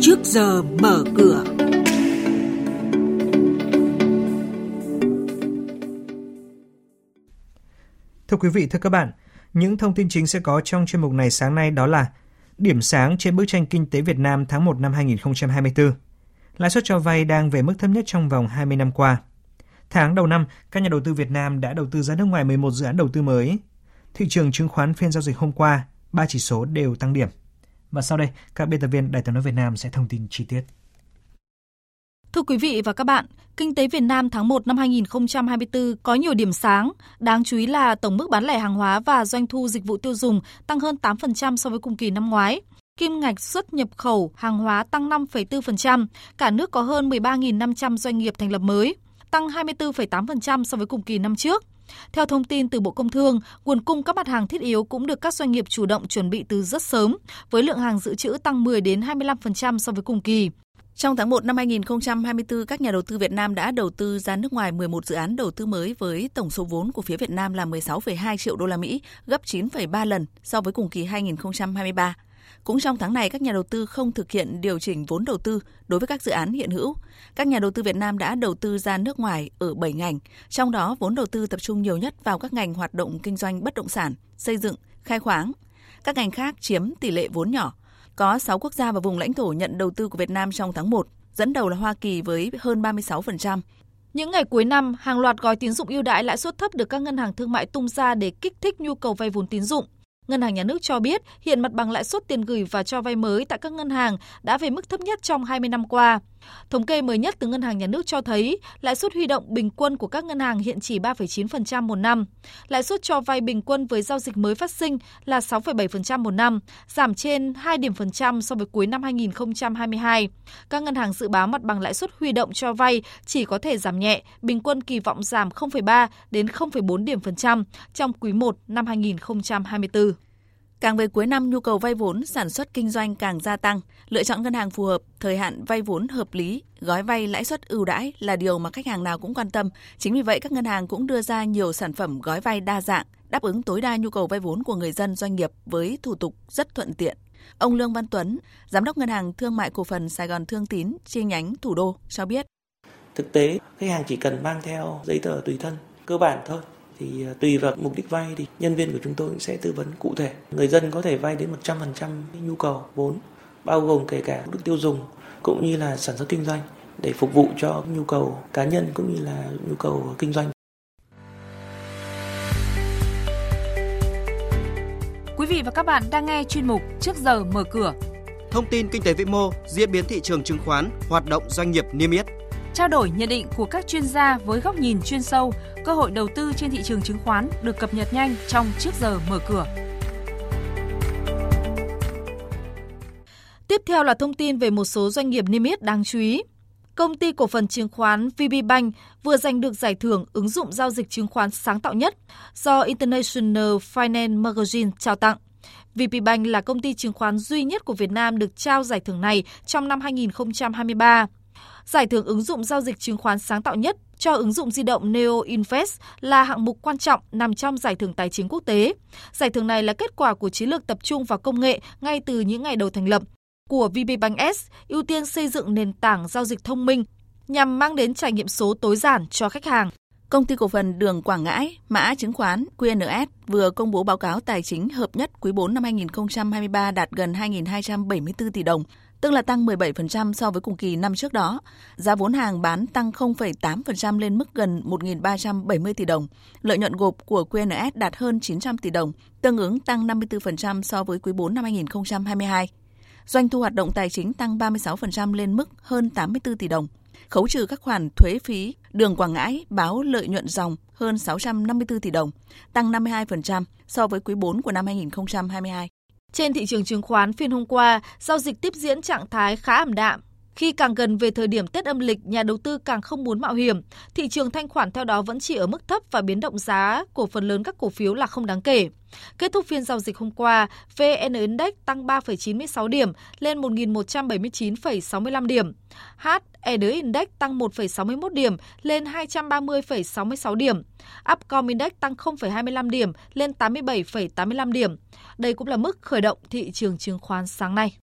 trước giờ mở cửa. Thưa quý vị, thưa các bạn, những thông tin chính sẽ có trong chuyên mục này sáng nay đó là điểm sáng trên bức tranh kinh tế Việt Nam tháng 1 năm 2024. Lãi suất cho vay đang về mức thấp nhất trong vòng 20 năm qua. Tháng đầu năm, các nhà đầu tư Việt Nam đã đầu tư ra nước ngoài 11 dự án đầu tư mới. Thị trường chứng khoán phiên giao dịch hôm qua, ba chỉ số đều tăng điểm. Và sau đây, các biên tập viên Đài tiếng nói Việt Nam sẽ thông tin chi tiết. Thưa quý vị và các bạn, kinh tế Việt Nam tháng 1 năm 2024 có nhiều điểm sáng, đáng chú ý là tổng mức bán lẻ hàng hóa và doanh thu dịch vụ tiêu dùng tăng hơn 8% so với cùng kỳ năm ngoái. Kim ngạch xuất nhập khẩu hàng hóa tăng 5,4%, cả nước có hơn 13.500 doanh nghiệp thành lập mới, tăng 24,8% so với cùng kỳ năm trước. Theo thông tin từ Bộ Công Thương, nguồn cung các mặt hàng thiết yếu cũng được các doanh nghiệp chủ động chuẩn bị từ rất sớm, với lượng hàng dự trữ tăng 10 đến 25% so với cùng kỳ. Trong tháng 1 năm 2024, các nhà đầu tư Việt Nam đã đầu tư ra nước ngoài 11 dự án đầu tư mới với tổng số vốn của phía Việt Nam là 16,2 triệu đô la Mỹ, gấp 9,3 lần so với cùng kỳ 2023. Cũng trong tháng này, các nhà đầu tư không thực hiện điều chỉnh vốn đầu tư đối với các dự án hiện hữu. Các nhà đầu tư Việt Nam đã đầu tư ra nước ngoài ở 7 ngành, trong đó vốn đầu tư tập trung nhiều nhất vào các ngành hoạt động kinh doanh bất động sản, xây dựng, khai khoáng. Các ngành khác chiếm tỷ lệ vốn nhỏ. Có 6 quốc gia và vùng lãnh thổ nhận đầu tư của Việt Nam trong tháng 1, dẫn đầu là Hoa Kỳ với hơn 36%. Những ngày cuối năm, hàng loạt gói tín dụng ưu đãi lãi suất thấp được các ngân hàng thương mại tung ra để kích thích nhu cầu vay vốn tín dụng. Ngân hàng Nhà nước cho biết hiện mặt bằng lãi suất tiền gửi và cho vay mới tại các ngân hàng đã về mức thấp nhất trong 20 năm qua. Thống kê mới nhất từ Ngân hàng Nhà nước cho thấy lãi suất huy động bình quân của các ngân hàng hiện chỉ 3,9% một năm. Lãi suất cho vay bình quân với giao dịch mới phát sinh là 6,7% một năm, giảm trên 2 điểm phần trăm so với cuối năm 2022. Các ngân hàng dự báo mặt bằng lãi suất huy động cho vay chỉ có thể giảm nhẹ, bình quân kỳ vọng giảm 0,3 đến 0,4 điểm phần trăm trong quý 1 năm 2024. Càng về cuối năm, nhu cầu vay vốn sản xuất kinh doanh càng gia tăng. Lựa chọn ngân hàng phù hợp, thời hạn vay vốn hợp lý, gói vay lãi suất ưu đãi là điều mà khách hàng nào cũng quan tâm. Chính vì vậy, các ngân hàng cũng đưa ra nhiều sản phẩm gói vay đa dạng, đáp ứng tối đa nhu cầu vay vốn của người dân doanh nghiệp với thủ tục rất thuận tiện. Ông Lương Văn Tuấn, Giám đốc Ngân hàng Thương mại Cổ phần Sài Gòn Thương Tín chi nhánh thủ đô cho biết. Thực tế, khách hàng chỉ cần mang theo giấy tờ tùy thân cơ bản thôi thì à, tùy vào mục đích vay thì nhân viên của chúng tôi sẽ tư vấn cụ thể. Người dân có thể vay đến 100% nhu cầu vốn bao gồm kể cả mục đích tiêu dùng cũng như là sản xuất kinh doanh để phục vụ cho nhu cầu cá nhân cũng như là nhu cầu kinh doanh. Quý vị và các bạn đang nghe chuyên mục Trước giờ mở cửa. Thông tin kinh tế vĩ mô, diễn biến thị trường chứng khoán, hoạt động doanh nghiệp niêm yết trao đổi nhận định của các chuyên gia với góc nhìn chuyên sâu, cơ hội đầu tư trên thị trường chứng khoán được cập nhật nhanh trong trước giờ mở cửa. Tiếp theo là thông tin về một số doanh nghiệp niêm yết đáng chú ý. Công ty cổ phần chứng khoán VPBank vừa giành được giải thưởng ứng dụng giao dịch chứng khoán sáng tạo nhất do International Finance Magazine trao tặng. VPBank là công ty chứng khoán duy nhất của Việt Nam được trao giải thưởng này trong năm 2023. Giải thưởng ứng dụng giao dịch chứng khoán sáng tạo nhất cho ứng dụng di động Neo Invest là hạng mục quan trọng nằm trong giải thưởng tài chính quốc tế. Giải thưởng này là kết quả của chiến lược tập trung vào công nghệ ngay từ những ngày đầu thành lập của VPBank S, ưu tiên xây dựng nền tảng giao dịch thông minh nhằm mang đến trải nghiệm số tối giản cho khách hàng. Công ty cổ phần Đường Quảng Ngãi, mã chứng khoán QNS vừa công bố báo cáo tài chính hợp nhất quý 4 năm 2023 đạt gần 2.274 tỷ đồng, tức là tăng 17% so với cùng kỳ năm trước đó. Giá vốn hàng bán tăng 0,8% lên mức gần 1.370 tỷ đồng. Lợi nhuận gộp của QNS đạt hơn 900 tỷ đồng, tương ứng tăng 54% so với quý 4 năm 2022. Doanh thu hoạt động tài chính tăng 36% lên mức hơn 84 tỷ đồng. Khấu trừ các khoản thuế phí, đường Quảng Ngãi báo lợi nhuận dòng hơn 654 tỷ đồng, tăng 52% so với quý 4 của năm 2022. Trên thị trường chứng khoán phiên hôm qua, giao dịch tiếp diễn trạng thái khá ảm đạm. Khi càng gần về thời điểm Tết âm lịch, nhà đầu tư càng không muốn mạo hiểm. Thị trường thanh khoản theo đó vẫn chỉ ở mức thấp và biến động giá của phần lớn các cổ phiếu là không đáng kể. Kết thúc phiên giao dịch hôm qua, VN Index tăng 3,96 điểm lên 1.179,65 điểm. HED Index tăng 1,61 điểm lên 230,66 điểm. Upcom Index tăng 0,25 điểm lên 87,85 điểm. Đây cũng là mức khởi động thị trường chứng khoán sáng nay.